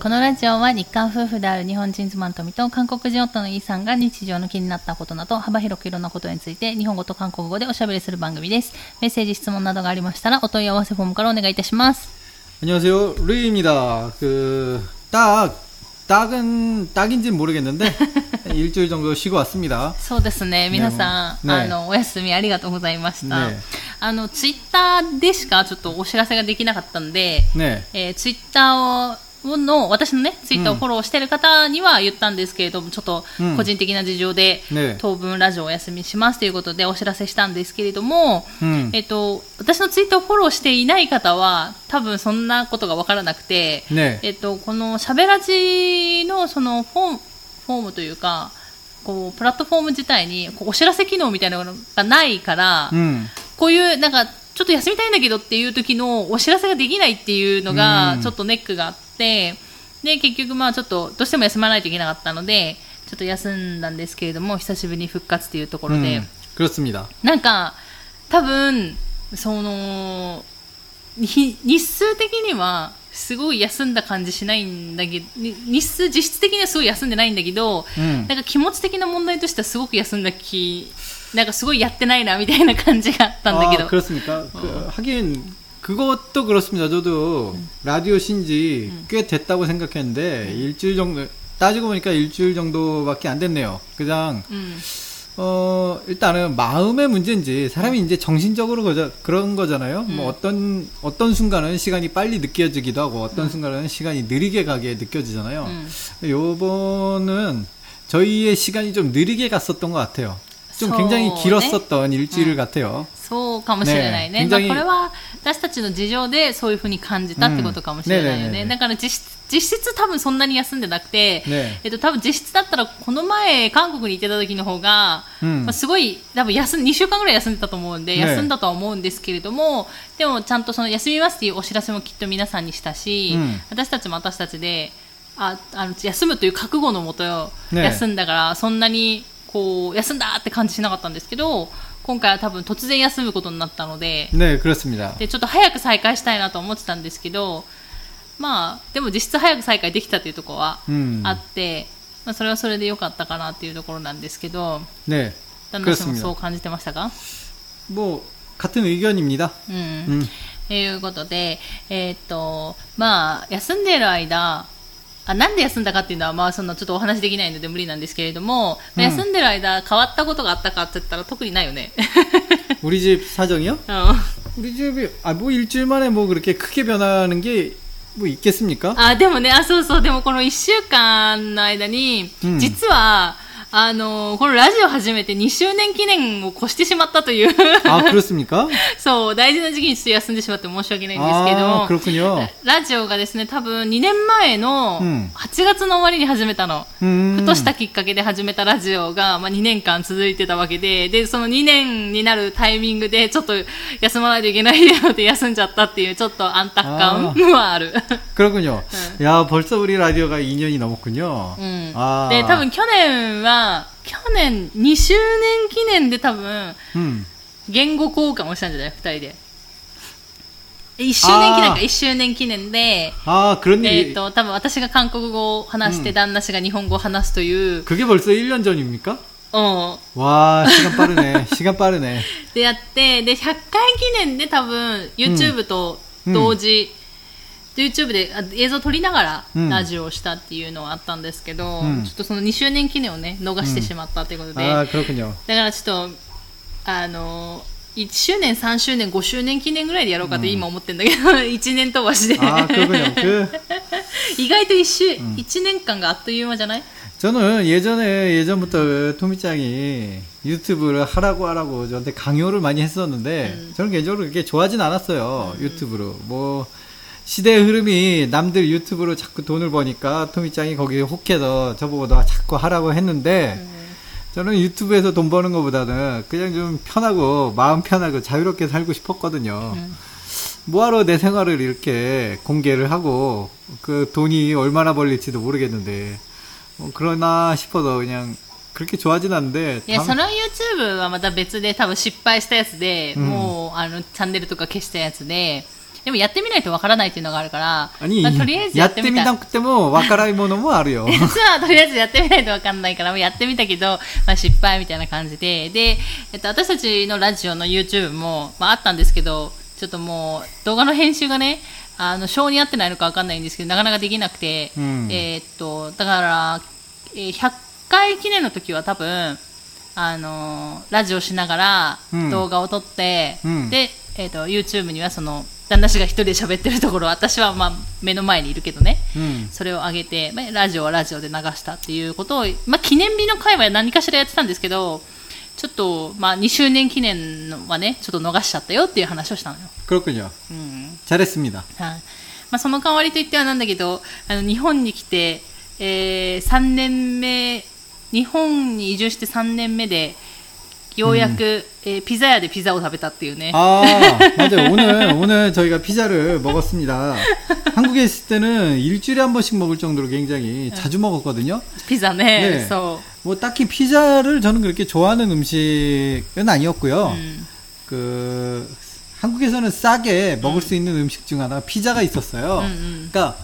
このラジオは日韓夫婦である日本人妻の富と韓国人夫のイーさんが日常の気になったことなど幅広くいろんなことについて日本語と韓国語でおしゃべりする番組です。メッセージ、質問などがありましたらお問い合わせフォームからお願いいたします。 안녕하세요. 루이입니다. 그, 딱, 딱은, 딱인지는 모르겠는데, 일주일 정도 쉬고 왔습니다. そうですね、皆さん、ねあの、お休みありがとうございました。ねあの、ツイッターでしかちょっとお知らせができなかったんで、 네. えーツイッターを の私のねツイッターをフォローしてる方には言ったんですけれども、ちょっとうん。個人的な事情で、ね当分ラジオお休みしますということでお知らせしたんですけれども、うん。えっと私のツイッターをフォローしていない方は多分そんなことがわからなくて、ねえ。っとこのしゃべらじのそのフォームフォームというかこうプラットフォーム自体にこうお知らせ機能みたいなのがないから、 음, こういうなんかちょっと休みたいんだけどっていう時のお知らせができないっていうのがちょっとネックがあって、で結局まあちょっとどうしても休まないといけなかったのでちょっと休んだんですけれども久しぶりに復活っていうところで、なんか多分その日数的にはすごい休んだ感じしないんだけど日数実質的にはすごい休んでないんだけど、なんか気持ち的な問題としてはすごく休んだ気 なんかすごいやってないなみたいな感じがあったんだけど 아, 그렇습니까? 그, 하긴, 그것도 그렇습니다. 저도 라디오 신지 꽤 됐다고 생각했는데, 일주일 정도, 따지고 보니까 일주일 정도밖에 안 됐네요. 그냥, うん、 어, 일단은 마음의 문제인지 사람이 이제 정신적으로 거저, 그런 거잖아요. 뭐 어떤, 어떤 순간은 시간이 빨리 느껴지기도 하고 어떤 순간은 시간이 느리게 가게 느껴지잖아요. うん、 요번은 저희의 시간이 좀 느리게 갔었던 것 같아요. 좀そう 굉장히 ね 길었었던 일주일 같아요. そうかもしれないね。ねまあ、 굉장히 これは私たちの事情でそういうふうに感じたってことかもしれないよね。うんねえねえねえだから実質実質多分そんなに休んでなくて、ねえっと多分実質だったらこの前韓国に行ってた時の方が、うんまあ、すごい多分休ん2週間ぐらい休んでたと思うんで、ね休んだとは思うんですけれども、でもちゃんとその休みますっていうお知らせもきっと皆さんにしたし、うん私たちも私たちで、ああの休むという覚悟のもとね休んだから、そんなに こう休んだって感じしなかったんですけど今回は多分突然休むことになったので 네, 그렇습니다. でちょっと早く再開したいなと思ってたんですけどまあでも実質早く再開できたというところはうんあって、まあ、それはそれで良かったかなっていうところなんですけど 네. 旦那さんも 그렇습니다 そう感じてましたか 뭐, 같은 의견입니다. うん、 음. ということで、えーっと、まあ、休んでいる間、 あなんで休んだかっていうのは、まあ、そのちょっとお話できないので無理なんですけれども、うん休んでる間変わったことがあったかって言ったら特にないよね。 우리 집 사정이요? うん 우리 집이, 아, 뭐 일주일 만에 뭐 그렇게 크게 변하는 게 뭐 있겠습니까? あ、でもね、あ、そうそう、でもこの1週間の間に、うん実は、 あの、このラジオ始めて2周年記念を越してしまったという、 아, 그렇습니까? そう、大事な時期にちょっと休んでしまって申し訳ないんですけど 아, 그렇군요. ラジオがですね、多分2年前のうん8月の終わりに始めたの。 음. ふとしたきっかけで始めたラジオが、まあ、2年間続いてたわけで、で、その2年になるタイミングで、ちょっと休まないといけないよって休んじゃったっていう、ちょっと安泰感はある。 그렇군요. 야, 벌써 우리 라디오가 2년이 넘었군요. うん。 아. で、多分去年は、 去年2周年記念で多分、 음. 言語交換をしたんじゃない二人で。1周年記念か、あー1周年記念で、 아, 그런 えっ、 일이 と、多分私が韓国語を話して、うん旦那氏が日本語を話すという、 그게 벌써 1년 전입니까? うん。 와, 시간 빠르네. 시간 빠르네. でやって、で、100回記念で多分、YouTube とうん同時、 YouTube であ映像撮りながらうんラジオをしたっていうのはあったんですけど、うんちょっとその2周年記念をね、逃してしまったということで、 아, 그렇군요. だからちょっと、あの、1周年、3周年、5周年記念ぐらいでやろうかって今思ってんだけど、1年飛ばしで。 아, 그렇군요. 그, 意外と1周、一年間があっという間じゃない 저는 예전에, 예전부터 토미짱이 유튜브를 하라고 하라고 저한테 강요를 많이 했었는데, 음. 저는 개인적으로 그렇게 좋아하진 않았어요. 유튜브로. 뭐, 시대의 흐름이 남들 유튜브로 자꾸 돈을 버니까 토미짱이 거기에 혹해서 저보고 너 자꾸 하라고 했는데, 저는 유튜브에서 돈 버는 것보다는 그냥 좀 편하고 마음 편하고 자유롭게 살고 싶었거든요. 뭐하러 내 생활을 이렇게 공개를 하고 그 돈이 얼마나 벌릴지도 모르겠는데 뭐 그러나 싶어서 그냥 그렇게 좋아하진 않는데 いや、 다음- その YouTube はまた別で多分失敗したやつで、うんもう、あの、チャンネルとか消したやつで、 でもやってみないとわからないっていうのがあるから、まあ、とりあえずやってみなくてもわからないものもあるよ。実はとりあえずやってみないとわかんないから、やってみたけど、まあ、失敗みたいな感じで、で、えっと、私たちのラジオの YouTube も、まあ、あったんですけど、ちょっともう動画の編集がね、あの、性に合ってないのかわかんないんですけど、なかなかできなくて、うん、えー、っと、だから、えー、100回記念の時は多分、あのー、ラジオしながら動画を撮って、うん、で、えっと、YouTube にはその、旦那氏が一人で喋ってるところ、私はまあ目の前にいるけどね、 음. それを上げて、まあ、ラジオはラジオで流したっていうことを、まあ、記念日の会は何かしらやってたんですけど、ちょっと、まあ、2周年記念のはね、ちょっと逃しちゃったよっていう話をしたのよ。 그렇군요. うん。 잘했습니다. はい。まあ、その代わりといってはなんだけど、あの、日本に来て、えー、3年目、日本に移住して3年目で、 ようやく、えーピザ屋でピザを食べたっていうね。 아, 맞아요. 오늘, 오늘 저희가 피자를 먹었습니다. 한국에 있을 때는 일주일에 한 번씩 먹을 정도로 굉장히 자주 먹었거든요. ピザね。ねそ 뭐 딱히 피자를 저는 그렇게 좋아하는 음식은 아니었고요. う。うん。 그, 한국에서는 싸게 먹을 수 있는 음식 중 하나가 피자가 있었어요. うんうん。 그러니까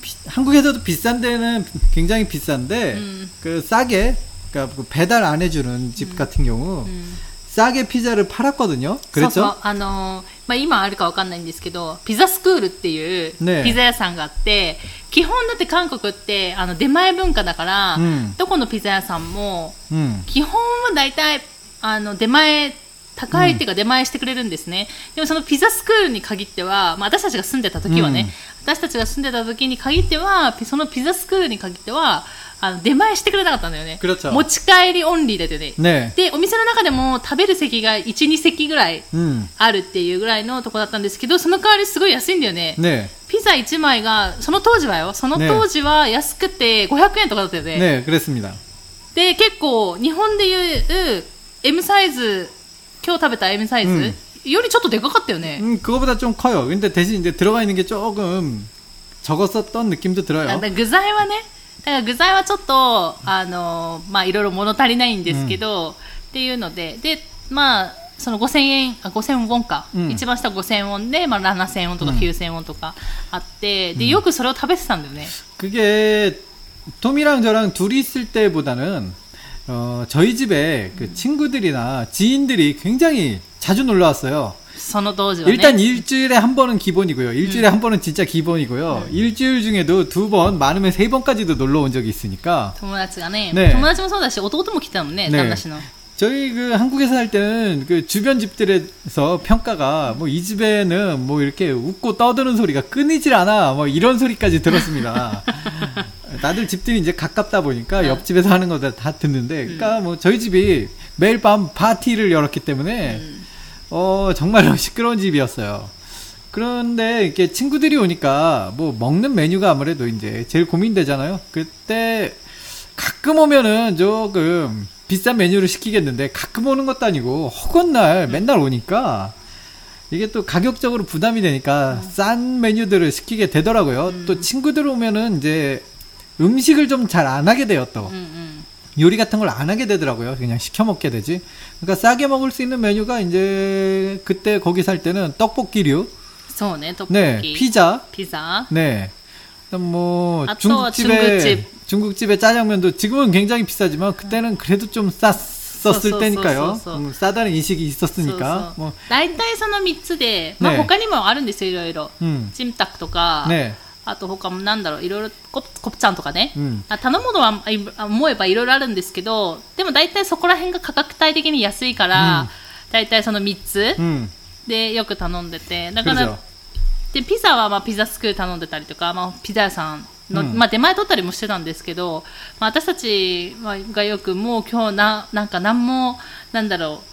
비- 한국에서도 비싼 데는 굉장히 비싼데 음. 그 싸게 그러니까 그 배달 안 해주는 집 같은 경우 うん。 싸게 피자를 팔았거든요. そうそう 그랬죠? あのーまあ、今あるかわかんないんですけどピザスクールっていうねえピザ屋さんがあって、基本だって韓国ってあの出前文化だから、うんどこのピザ屋さんも 음. 基本は大体あの出前高いっていうか出前してくれるんですね、でもそのピザスクールに限っては、まあ、私たちが住んでた時はね、私たちが住んでた時に限ってはピそのピザスクールに限っては あの出前してくれなかったんだよね 그렇죠 持ち帰りオンリーだったよね 네. でお店の中でも食べる席が12席ぐらい 음. あるっていうぐらいのとこだったんですけどその代わりすごい安いんだよね、 네. ピザ1枚がその当時はよその当時は安くて500円とかだったよね 네, 그랬습니다. で結構日本でいう M サイズ今日食べた M サイズ、うんよりちょっとでかかったよね、 음, 그거보다 좀 커요. 근데 대신 이제 들어가 있는 게 조금 적었었던 느낌도 だ 들어요. から具材はね だから具材はちょっとあのまあいろいろ物足りないんですけど、っていうのででまあその5000円あ5000ウォンか、うん一番下5000ウォンで、まあ、7000ウォンとかうん9000ウォンとかあって、でよくそれを食べてたんだよね、 그게 톰이랑 저랑 둘이 있을 때보다는 어, 저희 집에 그 친구들이나 지인들이 굉장히 자주 놀러 왔어요. その当時はね 일단 일주일에 한 번은 기본이고요. 일주일에 한 번은 진짜 기본이고요. 일주일 중에도 두 번, 많으면 세 번까지도 놀러 온 적이 있으니까 友達がねね友達もそうだし弟も来てたもんねね旦那氏の 저희 그 한국에서 살 때는 그 주변 집들에서 평가가 뭐 이 집에는 뭐 이렇게 웃고 떠드는 소리가 끊이질 않아 뭐 이런 소리까지 들었습니다. 다들 집들이 이제 가깝다 보니까 옆집에서 하는 거 다 듣는데 그러니까 뭐 저희 집이 매일 밤 파티를 열었기 때문에 어, 정말로 시끄러운 집이었어요. 그런데 이렇게 친구들이 오니까 뭐 먹는 메뉴가 아무래도 이제 제일 고민되잖아요. 그때 가끔 오면은 조금 비싼 메뉴를 시키겠는데 가끔 오는 것도 아니고 허건 날 맨날 오니까 이게 또 가격적으로 부담이 되니까 음. 싼 메뉴들을 시키게 되더라고요. 음. 또 친구들 오면은 이제 음식을 좀 잘 안 하게 되었 또. 음, 음. 요리 같은 걸 안 하게 되더라고요. 그냥 시켜 먹게 되지. 그러니까 싸게 먹을 수 있는 메뉴가 이제 그때 거기 살 때는 떡볶이류, そうねトッポ 네 ッキ 피자, ピザ 네. 그다음 뭐 아, 또 중국집에 중국집. 중국집의 짜장면도 지금은 굉장히 비싸지만 그때는 그래도 좀 쌌었을 쏘, 쏘, 때니까요. 쏘, 쏘, 쏘. 음, 싸다는 인식이 そう 있었으니까. そう 뭐 大体その3つで、まあ、ね他にもあるんですよいろいろ 음. チンタクとか、 네. あと他もなんだろういろいろコプちゃんとかね、うん、頼むのは思えばいろいろあるんですけどでも大体そこら辺が価格帯的に安いから、うん、大体その3つでよく頼んでて、だからでピザはまあピザスクール頼んでたりとか、まあ、ピザ屋さんの、うん、まあ、出前取ったりもしてたんですけど、まあ、私たちがよくもう今日ななんか何もなんだろう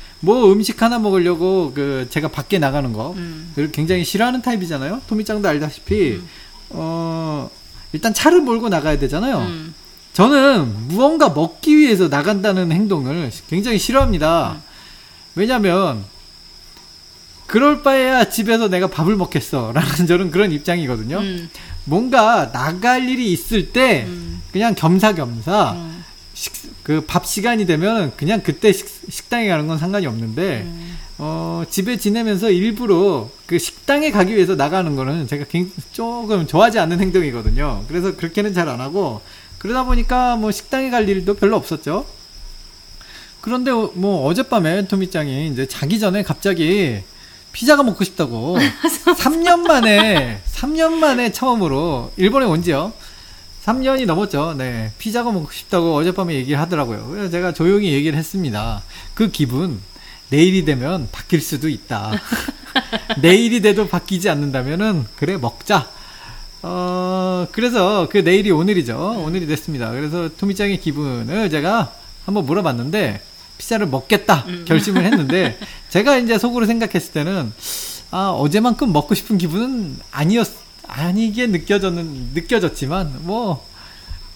음. 뭐 음식 하나 먹으려고 그 제가 밖에 나가는 거 음. 를 굉장히 싫어하는 타입이잖아요. 토미짱도 알다시피 어, 일단 차를 몰고 나가야 되잖아요. 음. 저는 무언가 먹기 위해서 나간다는 행동을 굉장히 싫어합니다. 왜냐면, 그럴 바에야 집에서 내가 밥을 먹겠어. 라는 저는 그런 입장이거든요. 음. 뭔가 나갈 일이 있을 때, 음. 그냥 겸사겸사, 음. 그 밥 시간이 되면 그냥 그때 식, 당에 가는 건 상관이 없는데, 음. 어, 집에 지내면서 일부러 그 식당에 가기 위해서 나가는 거는 제가 굉- 조금 좋아하지 않는 행동이거든요. 그래서 그렇게는 잘 안 하고, 그러다 보니까 뭐 식당에 갈 일도 별로 없었죠. 그런데 어- 뭐 어젯밤에 토미짱이 이제 자기 전에 갑자기 피자가 먹고 싶다고 3년 만에 3년 만에 처음으로 일본에 온 지요. 3년이 넘었죠. 네. 피자가 먹고 싶다고 어젯밤에 얘기를 하더라고요. 그래서 제가 조용히 얘기를 했습니다. 그 기분 내일이 되면 바뀔 수도 있다. 내일이 돼도 바뀌지 않는다면은 그래 먹자. 어 그래서 그 내일이 오늘이죠. 오늘이 됐습니다. 그래서 토미짱의 기분을 제가 한번 물어봤는데 피자를 먹겠다 결심을 했는데 제가 이제 속으로 생각했을 때는 아 어제만큼 먹고 싶은 기분은 아니었 아니게 느껴졌는 느껴졌지만 뭐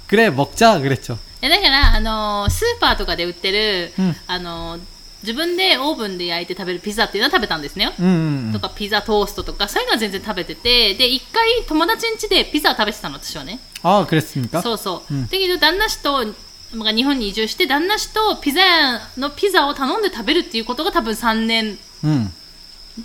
그래 먹자 그랬죠. えだから、あのースーパーとかで売ってる、うんあのー自分でオーブンで焼いて食べるピザっていうのは食べたんですね。 음, 음. とかピザトーストとかそういうのは全然食べててで一回友達ん家でピザを食べてたの私はね 아 그랬습니까? そうそう、うんだけど旦那氏とまあ日本に移住して旦那氏とピザ屋のピザを頼んで食べるっていうことが多分3年 음,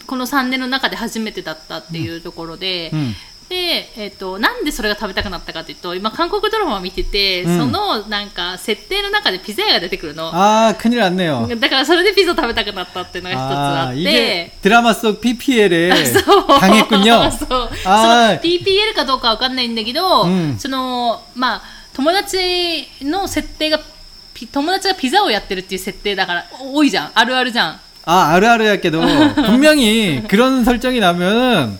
この3年の中で初めてだったっていうところで、 음. で、えっとなんでそれが食べたくなったかというと今韓国ドラマを見てて、うんそのなんか設定の中でピザ屋が出てくるの、 아 큰일 났네요. だからそれでピザ食べたくなったっていうのが一つあ 아 って 이게 드라마 속 PPL에 そう 당했군요. そうあーその PPL かどうかわかんないんだけど、うんそのまあ友達の設定がピ友達がピザをやってるっていう設定だから多いじゃんあるあるじゃん 아, 아르아르야께도 분명히 그런 설정이 나면은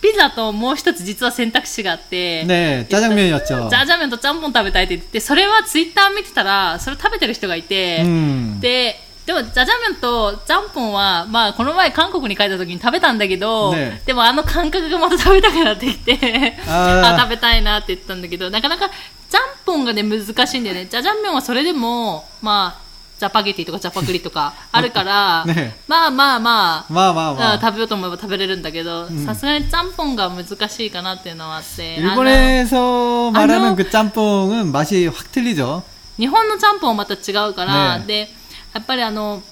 ピザともう一つ実は選択肢があってねジャジャンやっちゃう。ジャジャ麺とちゃんぽん食べたいって言ってそれはツイッター見てたらそれ食べてる人がいて、ででも、ジャジャ麺とちゃんぽんは、まあ、この前韓国に帰った時に食べたんだけど、ね、でもあの感覚がまた食べたくなってきてああ食べたいなって言ったんだけど、なかなかちゃんぽんがね、難しいんだよね。ジャジャ麺はそれでも、まあ、ジャパゲティとかジャパグリとかあるから、ねまあまあまあ 마마마. うん食べようと思えば食べれるんだけどさすがにちゃんぽんが難しいかなっていうのはあってあの 일본에서 말하는 아노- 그 짬뽕은 맛이 확 틀리죠. 日本のちゃんぽんはまた違うから、ねでやっぱりあの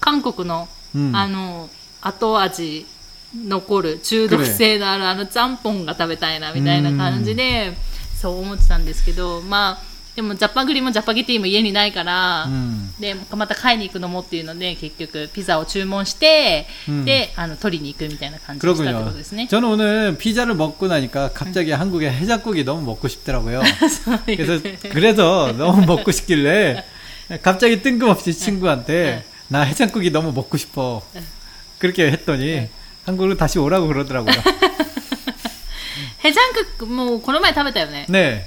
韓国の,、うんあの後味残る中毒性のあるあのちゃんぽんが食べたいなみたいな感じで、そう思ってたんですけどまあ でもジャパグリもジャパゲティも家にないから、 음. でまた買いに行くのもっていうので結局ピザを注文して、うんであの取りに行くみたいな感じにしたってこ 그렇군요. とですね。 저는 오늘 피자를 먹고 나니까 갑자기 한국의 해장국이 너무 먹고 싶더라고요. そういう 그래서 그래서 너무 먹고 싶길래 갑자기 뜬금없이 친구한테 나 해장국이 너무 먹고 싶어. 그렇게 했더니 한국으로 다시 오라고 그러더라고요. ヘジャンクックもうこの前食べたよね。 네.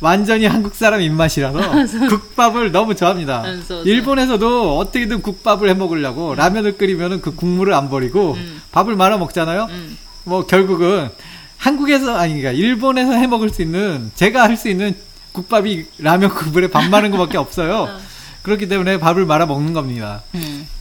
완전히 한국 사람 입맛이라서 국밥을 너무 좋아합니다. 일본에서도 어떻게든 국밥을 해 먹으려고 라면을 끓이면 그 국물을 안 버리고 밥을 말아 먹잖아요. 뭐 결국은 한국에서 아니 그러니까 일본에서 해 먹을 수 있는 제가 할 수 있는 국밥이 라면 국물에 밥 마는 것밖에 없어요. 그렇기 때문에 밥을 말아 먹는 겁니다.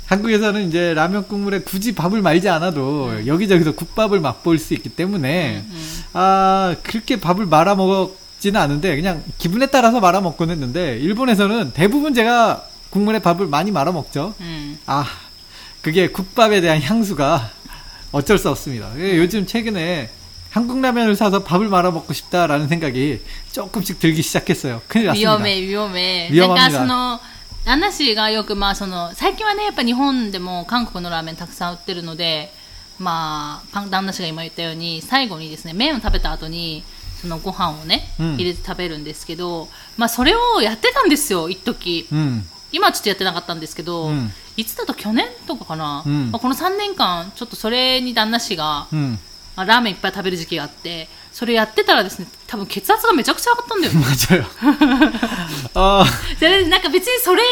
한국에서는 이제 라면 국물에 굳이 밥을 말지 않아도 여기저기서 국밥을 맛볼 수 있기 때문에 아 그렇게 밥을 말아 먹어 지는 않은데 그냥 기분에 따라서 말아 먹곤 했는데 일본에서는 대부분 제가 국물에 밥을 많이 말아 먹죠. うん。 아, 그게 국밥에 대한 향수가 어쩔 수 없습니다. 예, 요즘 최근에 한국 라면을 사서 밥을 말아 먹고 싶다라는 생각이 조금씩 들기 시작했어요. 큰일 美 났습니다. 容名、美容名。美容名なんかその、旦那氏がよく、まあその、最近はね、やっぱ日本でも韓国のラーメンたくさん売ってるので、まあ、パン旦那氏が今言ったように、最後にですね、麺を食べた後に、 そのご飯をね、うん、入れて食べるんですけど、まあ、それをやってたんですよ一時、うん、今ちょっとやってなかったんですけど、うん、いつだと去年とかかな、まあ、この3年間ちょっとそれに旦那氏が、まあ、ラーメンいっぱい食べる時期があってそれやってたらですね多分血圧がめちゃくちゃ上がったんだよね。あ なんか別にそれ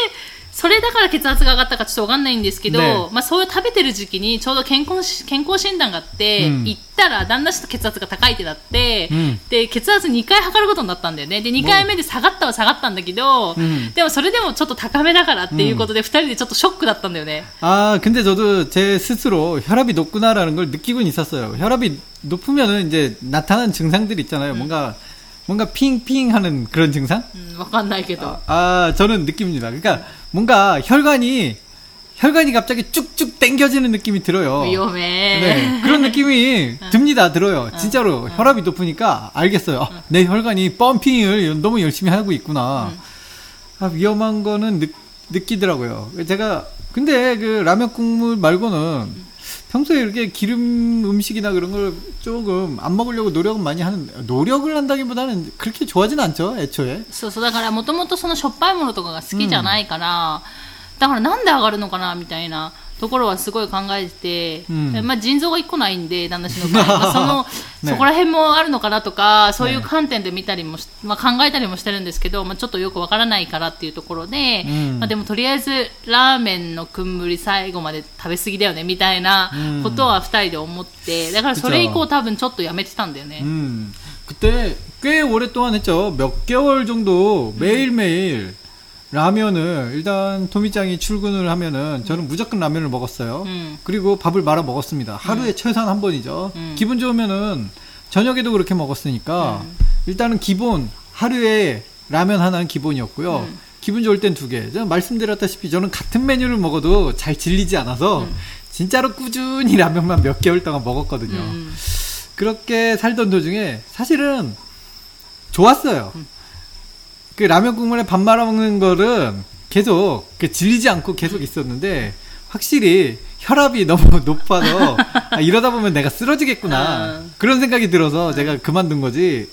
それだから血圧が上がったかちょっとわかんないんですけど、ねまあそういう食べてる時期にちょうど健康し健康診断があって、うん行ったら旦那氏と血圧が高いってなって、うんで、血圧2回測ることになったんだよね。で、2回目で下がったは下がったんだけど、んでもそれでもちょっと高めだからっていうことで、2人でちょっとショックだったんだよね。 아, 근데 저도 제 스스로 혈압이 높구나라는 걸 느끼곤 있었어요. 혈압이 높으면은 이제 나타나는 증상들 있잖아요. 뭔가, 뭔가 핑핑하는 그런 증상? 음, 나에게도. 아, 아, 저는 느낍니다. 그러니까 뭔가 혈관이 혈관이 갑자기 쭉쭉 당겨지는 느낌이 들어요. 위험해. 네, 그런 느낌이 듭니다. 들어요. 진짜로 혈압이 높으니까 알겠어요. 어. 내 혈관이 펌핑을 너무 열심히 하고 있구나. 아, 위험한 거는 느, 느끼더라고요. 제가 근데 그 라면 국물 말고는 평소에 이렇게 기름 음식이나 그런 걸 조금 안 먹으려고 노력은 많이 하는데 노력을 한다기보다는 그렇게 좋아하진 않죠, 애초에. そうそう、だからもともとそのしょっぱいものとかが好きじゃないから、だからなんで上がるのかなみたいな ところはすごい考えてて、うんまあ腎臓が一個ないんで、旦那氏の場合は、その、ねそこら辺もあるのかなとか、そういう観点で見たりもし、まあ考えたりもしてるんですけど、まあちょっとよくわからないからっていうところで、うんまあでもとりあえずラーメンの冠最後まで食べ過ぎだよねみたいなことは二人で思って、だからそれ以降多分ちょっとやめてたんだよね。 음, 그때 꽤 오랫동안 했죠. 몇 개월 정도 매일매일 라면을 일단 토미짱이 출근을 하면은 저는 무조건 라면을 먹었어요. 음. 그리고 밥을 말아 먹었습니다. 하루에 최소한 한 번이죠. 기분 좋으면은 저녁에도 그렇게 먹었으니까 일단은 기본 하루에 라면 하나는 기본이었고요. 기분 좋을 땐 두 개. 저는 말씀드렸다시피 저는 같은 메뉴를 먹어도 잘 질리지 않아서 진짜로 꾸준히 라면만 몇 개월 동안 먹었거든요. 음. 그렇게 살던 도중에 사실은 좋았어요. 그 라면 국물에 밥 말아 먹는 거는 계속 그 질리지 않고 계속 있었는데 확실히 혈압이 너무 높아서 아, 이러다 보면 내가 쓰러지겠구나 아. 그런 생각이 들어서 제가 그만둔 거지.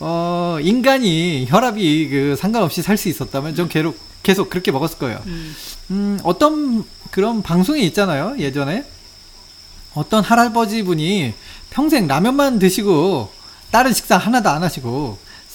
어 인간이 혈압이 그 상관없이 살 수 있었다면 전 계속 계속 그렇게 먹었을 거예요. 음. 음, 어떤 그런 방송이 있잖아요, 예전에. 어떤 할아버지 분이 평생 라면만 드시고 다른 식사 하나도 안 하시고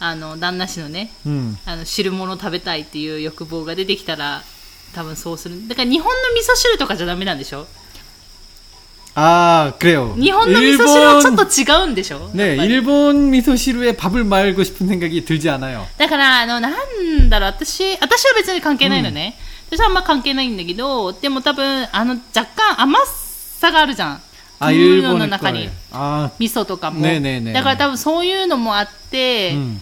あの、旦那氏のね、 음. あの、汁物食べたいっていう欲望が出てきたら、多分そうする。だから日本の味噌汁とかじゃダメなんでしょ 아, 그래요. 日本の味噌汁はちょっと違うんでしょ 네, やっぱり 일본 미소시루에 밥을 말고 싶은 생각이 들지 않아요. だから、あの、なんだろう、私、私は別に関係ないのね。私はあんま関係ないんだけど、でも多分、あの、若干甘さがあるじゃん。 아, 空の 일본 中に 거에. 。 아, 味噌とかも。ねえねえねえだから多分そういうのもあって、 음.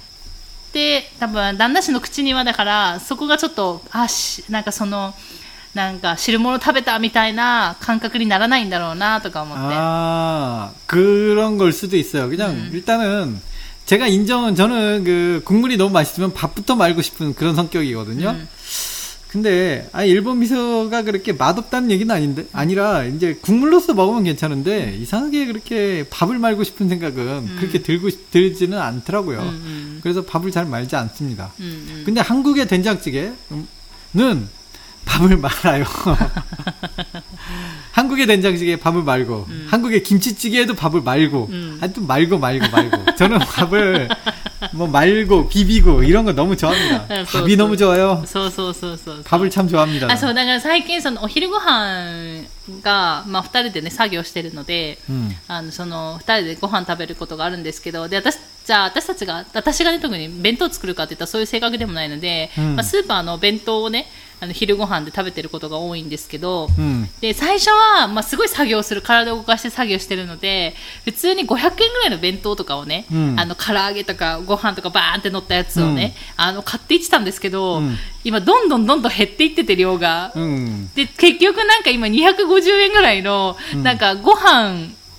で、多分、旦那氏の口にはだから、そこがちょっと、あ、し、なんかその、なんか汁物食べたみたいな感覚にならないんだろうなとか思って。 아, 그런 걸 수도 있어요. 그냥 일단은 제가 인정은 저는 그 국물이 너무 맛있으면 밥부터 말고 싶은 그런 성격이거든요. 음. 근데 아 일본 미소가 그렇게 맛없다는 얘기는 아닌데 아니라 이제 국물로서 먹으면 괜찮은데 이상하게 그렇게 밥을 말고 싶은 생각은 음. 그렇게 들고 들지는 않더라고요. 음, 음. 그래서 밥을 잘 말지 않습니다. 음, 음. 근데 한국의 된장찌개는 음, 밥을 말아요. 한국의 된장찌개 밥을 말고 한국의 김치찌개에도 밥을 말고 음. 하여튼 말고 말고 말고 저는 밥을 뭐 말고 비비고 이런 거 너무 좋아합니다. 네, 소- 밥이 소- 너무 좋아요. そうそうそうそう。 밥을 참 좋아합니다. あそうだから最近そのお昼ご飯が、まあ、2人でね作業してるので、 음. あのその2人でご飯食べることがあるんですけどで私 じゃあ私たちが私がね特に弁当作るかっていったらそういう性格でもないので、うん。まあ、スーパーの弁当をねあの昼ご飯で食べてることが多いんですけど、 음. で最初は、まあ、すごい作業する体を動かして作業してるので普通に500円ぐらいの弁当とかをね、うん。あの唐揚げとかご飯とかバーンって乗ったやつをね、あの買っていってたんですけど、うん。今どんどんどんどん減っていってて量が、 음. で結局なんか今250円ぐらいの、うん。なんかご飯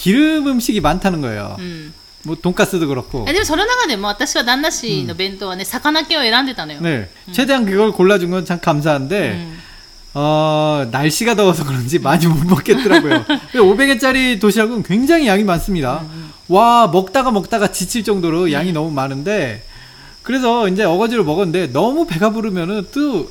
기름 음식이 많다는 거예요. うん、 뭐 돈가스도 그렇고. えでもその中でも私は旦那氏の弁当はね、魚系を選んでたのよ、 네. 최대한 그걸 골라준 건 참 감사한데, うん 어, 날씨가 더워서 그런지 많이 못 먹겠더라고요. 500엔짜리 도시락은 굉장히 양이 많습니다. 와, 먹다가 먹다가 지칠 정도로 양이 너무 많은데, 그래서 이제 어거지로 먹었는데, 너무 배가 부르면은 또,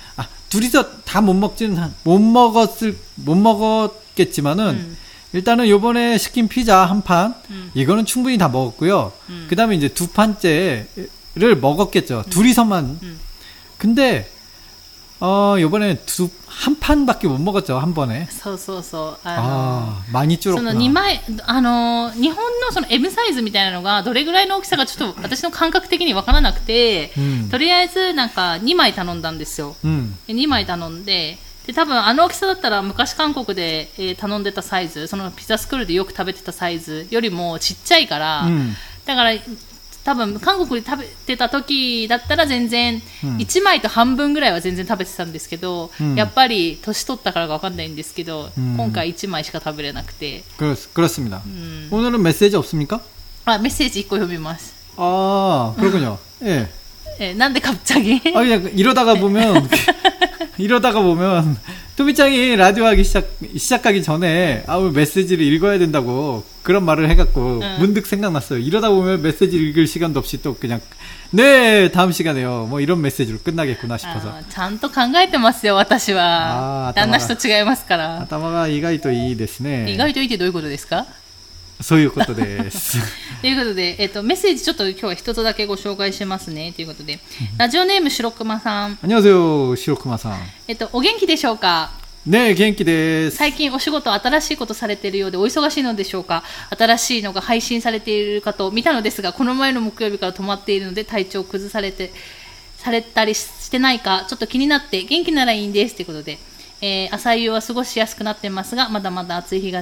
둘이서 다 못 먹지는 한- 못 먹었을 못 먹었겠지만은 음. 일단은 요번에 시킨 피자 한 판 음. 이거는 충분히 다 먹었고요. 음. 그 다음에 이제 두 판째를 먹었겠죠. 둘이서만. 음. 근데 어 요번에 두 한 판밖에 못 먹었죠 한 번에. そうそうそうあの 아 많이 その 줄었구나. 2枚あの日本のその M サイズみたいなのがどれぐらいの大きさかちょっと私の感覚的に分からなくて、うんとりあえずなんか2枚頼んだんですよ 음. で2枚頼んでで多分あの大きさだったら昔韓国で、えー頼んでたサイズそのピザスクールでよく食べてたサイズよりもちっちゃいから、 음. だから 多分韓国で食べてた時だったら全然うん1枚と半分ぐらいは全然食べてたんですけど、うんやっぱり年取ったからか分かんないんですけど、うん今回1枚しか食べれなくて、 그렇, 그렇습니다. うん、 오늘은 메시지 없습니까? あメッセージ1個読みます、 아 그렇군요. 예. えーなんで갑자기 아 그냥 이러다가 보면 이러다가 보면 토미짱이 라디오 하기 시작 시작하기 전에 아우 메시지를 읽어야 된다고 그런 말을 해갖고 응. 문득 생각났어요. 이러다 보면 메시지 읽을 시간도 없이 또 그냥 네 다음 시간에요. 뭐 이런 메시지로 끝나겠구나 싶어서 あーちゃんと考えてますよ私はあー旦那氏と違いますから 아타마가 이가이또 이ですね.意外といいってどういうことですか そういうことです。ということで、えっ、ー、と、メッセージちょっと今日は一つだけご紹介しますね。ということで、ラジオネーム白熊さん。こんにちは、白熊さん。えっ、ー、と、お元気でしょうか？ね元気です最近お仕事新しいことされているようでお忙しいのでしょうか？新しいのが配信されているかと見たのですがこの前の木曜日から止まっているので体調崩されてされたりしてないかちょっと気になって元気ならいいんですということで、えー、朝夕は過ごしやすくなってますがまだまだ暑い日が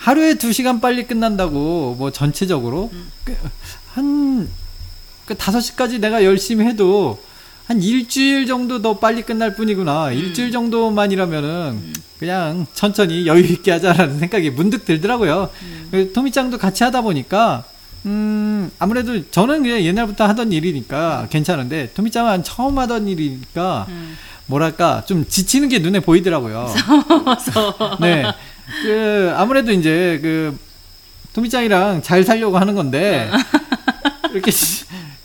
하루에 2시간 빨리 끝난다고 뭐 전체적으로 그, 한그 5시까지 내가 열심히 해도 한 일주일 정도 더 빨리 끝날 뿐이구나. 일주일 정도만이라면은 그냥 천천히 여유 있게 하자라는 생각이 문득 들더라고요. 그래서 토미짱도 같이 하다 보니까 음, 아무래도 저는 그냥 옛날부터 하던 일이니까 괜찮은데 토미짱은 처음 하던 일이니까 음. 뭐랄까 좀 지치는 게 눈에 보이더라고요. 네. 그 아무래도 이제 그 도미짱이랑 잘 살려고 하는 건데 어. 이렇게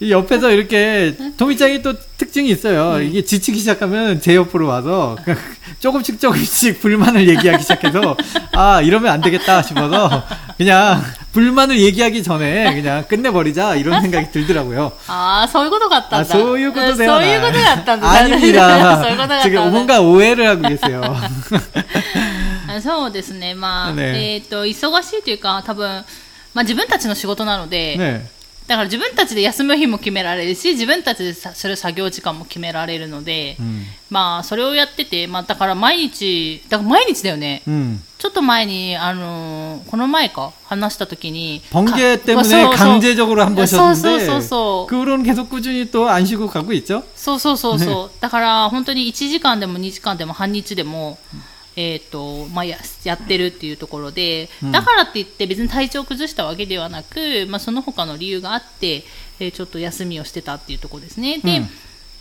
옆에서 이렇게 도미짱이 또 특징이 있어요. 네. 이게 지치기 시작하면 제 옆으로 와서 조금씩 조금씩 불만을 얘기하기 시작해서 아 이러면 안 되겠다 싶어서 그냥 불만을 얘기하기 전에 그냥 끝내버리자 이런 생각이 들더라고요. 아 설거도 같다. 아, 소유고도 되나? 설거도 같다. 아닙니다. 지금 뭔가 오해를 하고 계세요. あそうですね。まあ、ねえっ、と、忙しいというか、多分、まあ自分たちの仕事なので、 네. だから自分たちで休む日も決められるし、自分たちでさする作業時間も決められるので、 음. まあそれをやってて、まあだから毎日、だから毎日だよね。 음. ちょっと前に、あのーこの前か、話した時に。 번개 か 때문에 そうそう 강제적으로 한 번 そうそう 쉬었는데 そうそう。 그거는 계속 꾸준히 또 안 쉬고 가고 있죠. そうそうそうそう、だから本当に1時間でも2時間でも半日でも、 えーとまあ、ややってるっていうところで、うんだからって言って別に体調を崩したわけではなく、まあ、その他の理由があって、えーちょっと休みをしてたっていうところですね。で、うん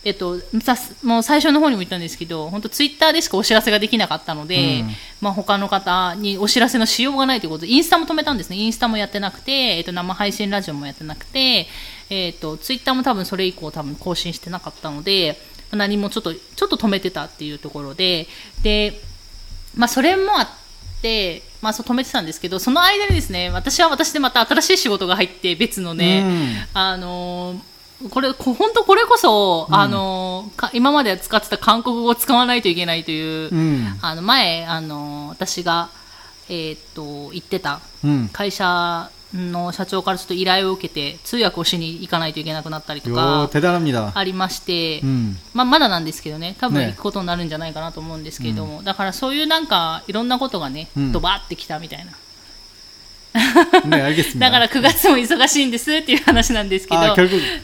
えっと、さもう最初の方にも言ったんですけど、本当ツイッターでしかお知らせができなかったので、うんまあ他の方にお知らせのしようがないということで、インスタも止めたんですね。インスタもやってなくて、えっと、生配信ラジオもやってなくて、えっと、ツイッターも多分それ以降多分更新してなかったので、何もちょっと、ちょっと止めてたっていうところで、で、まあそれもあって、まあそう止めてたんですけど、その間にですね、私は私でまた新しい仕事が入って別のね、あのーこれ、こ本当これこそ、あのーか今まで使ってた韓国語を使わないといけないという、 음. あの前、あのー私が、えーっと、行ってた 음. 会社の社長からちょっと依頼を受けて通訳をしに行かないといけなくなったりとかありまして、まあ、まだなんですけどね多分行くことになるんじゃないかなと思うんですけれども、ね、だからそういうなんかいろんなことがね、ドバってきたみたいな。ね、だから9月も忙しいんですっていう話なんですけど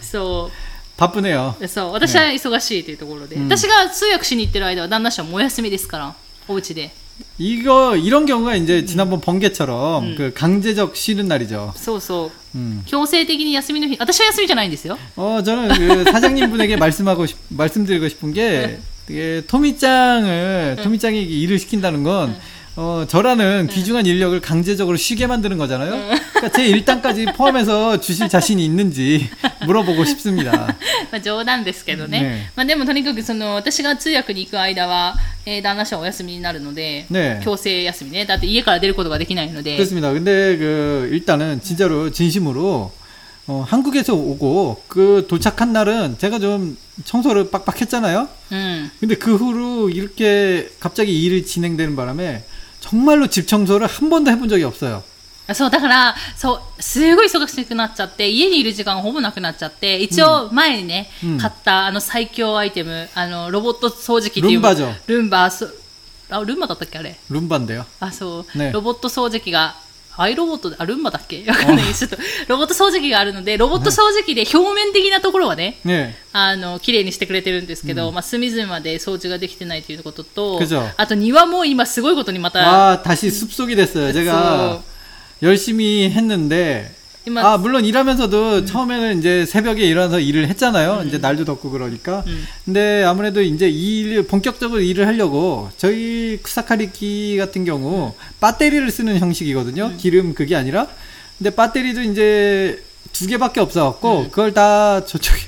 そうパップねよ。そう私は忙しいというところで、ね、私が通訳しに行ってる間は旦那さはもお休みですからお家で。 이거 이런 경우가 이제 지난번 번개처럼 음. 그 강제적 쉬는 날이죠. そうそう 음. 強制的に休みの日私は休みじゃないんですよ 어 저는 그 사장님 분에게 말씀하고 싶, 말씀드리고 싶은 게 이게 토미짱을 토미짱이 일을 시킨다는 건 어, 저라는 귀중한 인력을 강제적으로 쉬게 만드는 거잖아요. 그러니까 제 일당까지 포함해서 주실 자신이 있는지 물어보고 싶습니다. まあ冗談ですけどねねまあ、でもとにかくその私が通訳に行く間は、 えー旦那氏はお休みになるので、ね強制休みねだって家から出ることができないので 그렇습니다. 근데 그 일단은 진짜로 진심으로 어, 한국에서 오고 그 도착한 날은 제가 좀 청소를 빡빡했잖아요. うん、 근데 그 후로 이렇게 갑자기 일이 진행되는 바람에 정말로 집 청소를 한 번도 해본 적이 없어요. そうだからそうすごい忙しくなっちゃって家にいる時間がほぼなくなっちゃって一応前にね、うん買ったあの最強アイテムあのロボット掃除機っていうルンバじゃんルンバそあルンバだったっけあれ 룸바인데요. あそう、ねロボット掃除機がアイロボットであルンバだっけわかんないちょっとロボット掃除機があるのでロボット掃除機で表面的なところはね 네. あの綺麗にしてくれてるんですけど、まあ、隅々まで掃除ができてないということと 그죠 あと庭も今すごいことにまた 아, 다시 숲속이 됐어요. 제가 열심히 했는데 아 물론 일하면서도 음. 처음에는 이제 새벽에 일어나서 일을 했잖아요. 음. 이제 날도 덥고 그러니까. 음. 근데 아무래도 이제 일을 본격적으로 일을 하려고 저희 쿠사카리키 같은 경우 배터리를 쓰는 형식이거든요. 기름 그게 아니라. 근데 배터리도 이제 두 개밖에 없어갖고 그걸 다 저쪽에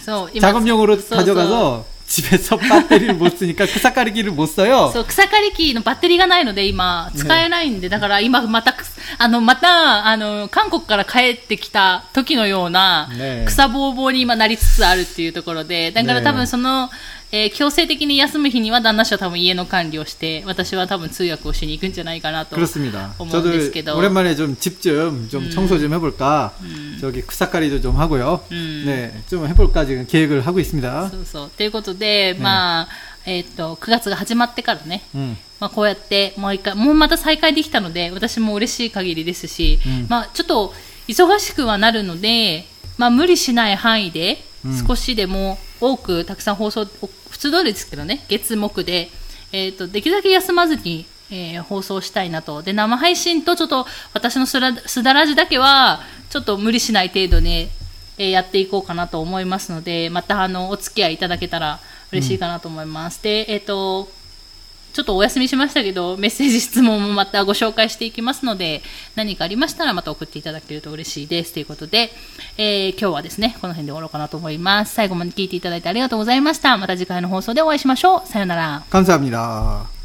so, 작업용으로 so, 가져가서 so. 집에서 배터리를 못 쓰니까 쿠사카리키를 못 써요. そう草刈り機のバッテリーがないので今使えないんで、だから今またくあのまたあの韓国から帰ってきた時のようなね草ぼうぼうに今なりつつあるっていうところでだからね多分その、 えー強制的に休む日には旦那氏は多分家の管理をして私は多分通訳をしに行くんじゃないかなと 그렇습니다. 어머, 저도 그랬겠도. 오랜만에 좀 집 좀 좀 청소 좀 해볼까. 저기 쿠사카리도 좀 하고요. 음. 네, 좀 해볼까 지금 계획을 하고 있습니다. そうそうということで、まあえーっと9月が始まってからね 음. まあ、こうやってもう一回、もうまた再開できたので、私も嬉しい限りですし、うんまあ、ちょっと忙しくはなるので、まあ、無理しない範囲で、うん少しでも 多くたくさん放送、普通通りですけどね、月木で、えっ、と、できるだけ休まずに、えー放送したいなと。で、生配信とちょっと私のすらすだらじだけは、ちょっと無理しない程度で、えーやっていこうかなと思いますので、またあの、お付き合いいただけたら嬉しいかなと思います。で、えっ、と、ちょっとお休みしましたけど、メッセージ、質問もまたご紹介していきますので、何かありましたらまた送っていただけると嬉しいです。ということで、えー今日はですね、この辺で終わろうかなと思います。最後まで聞いていただいてありがとうございました。また次回の放送でお会いしましょう。さようなら。 감사합니다.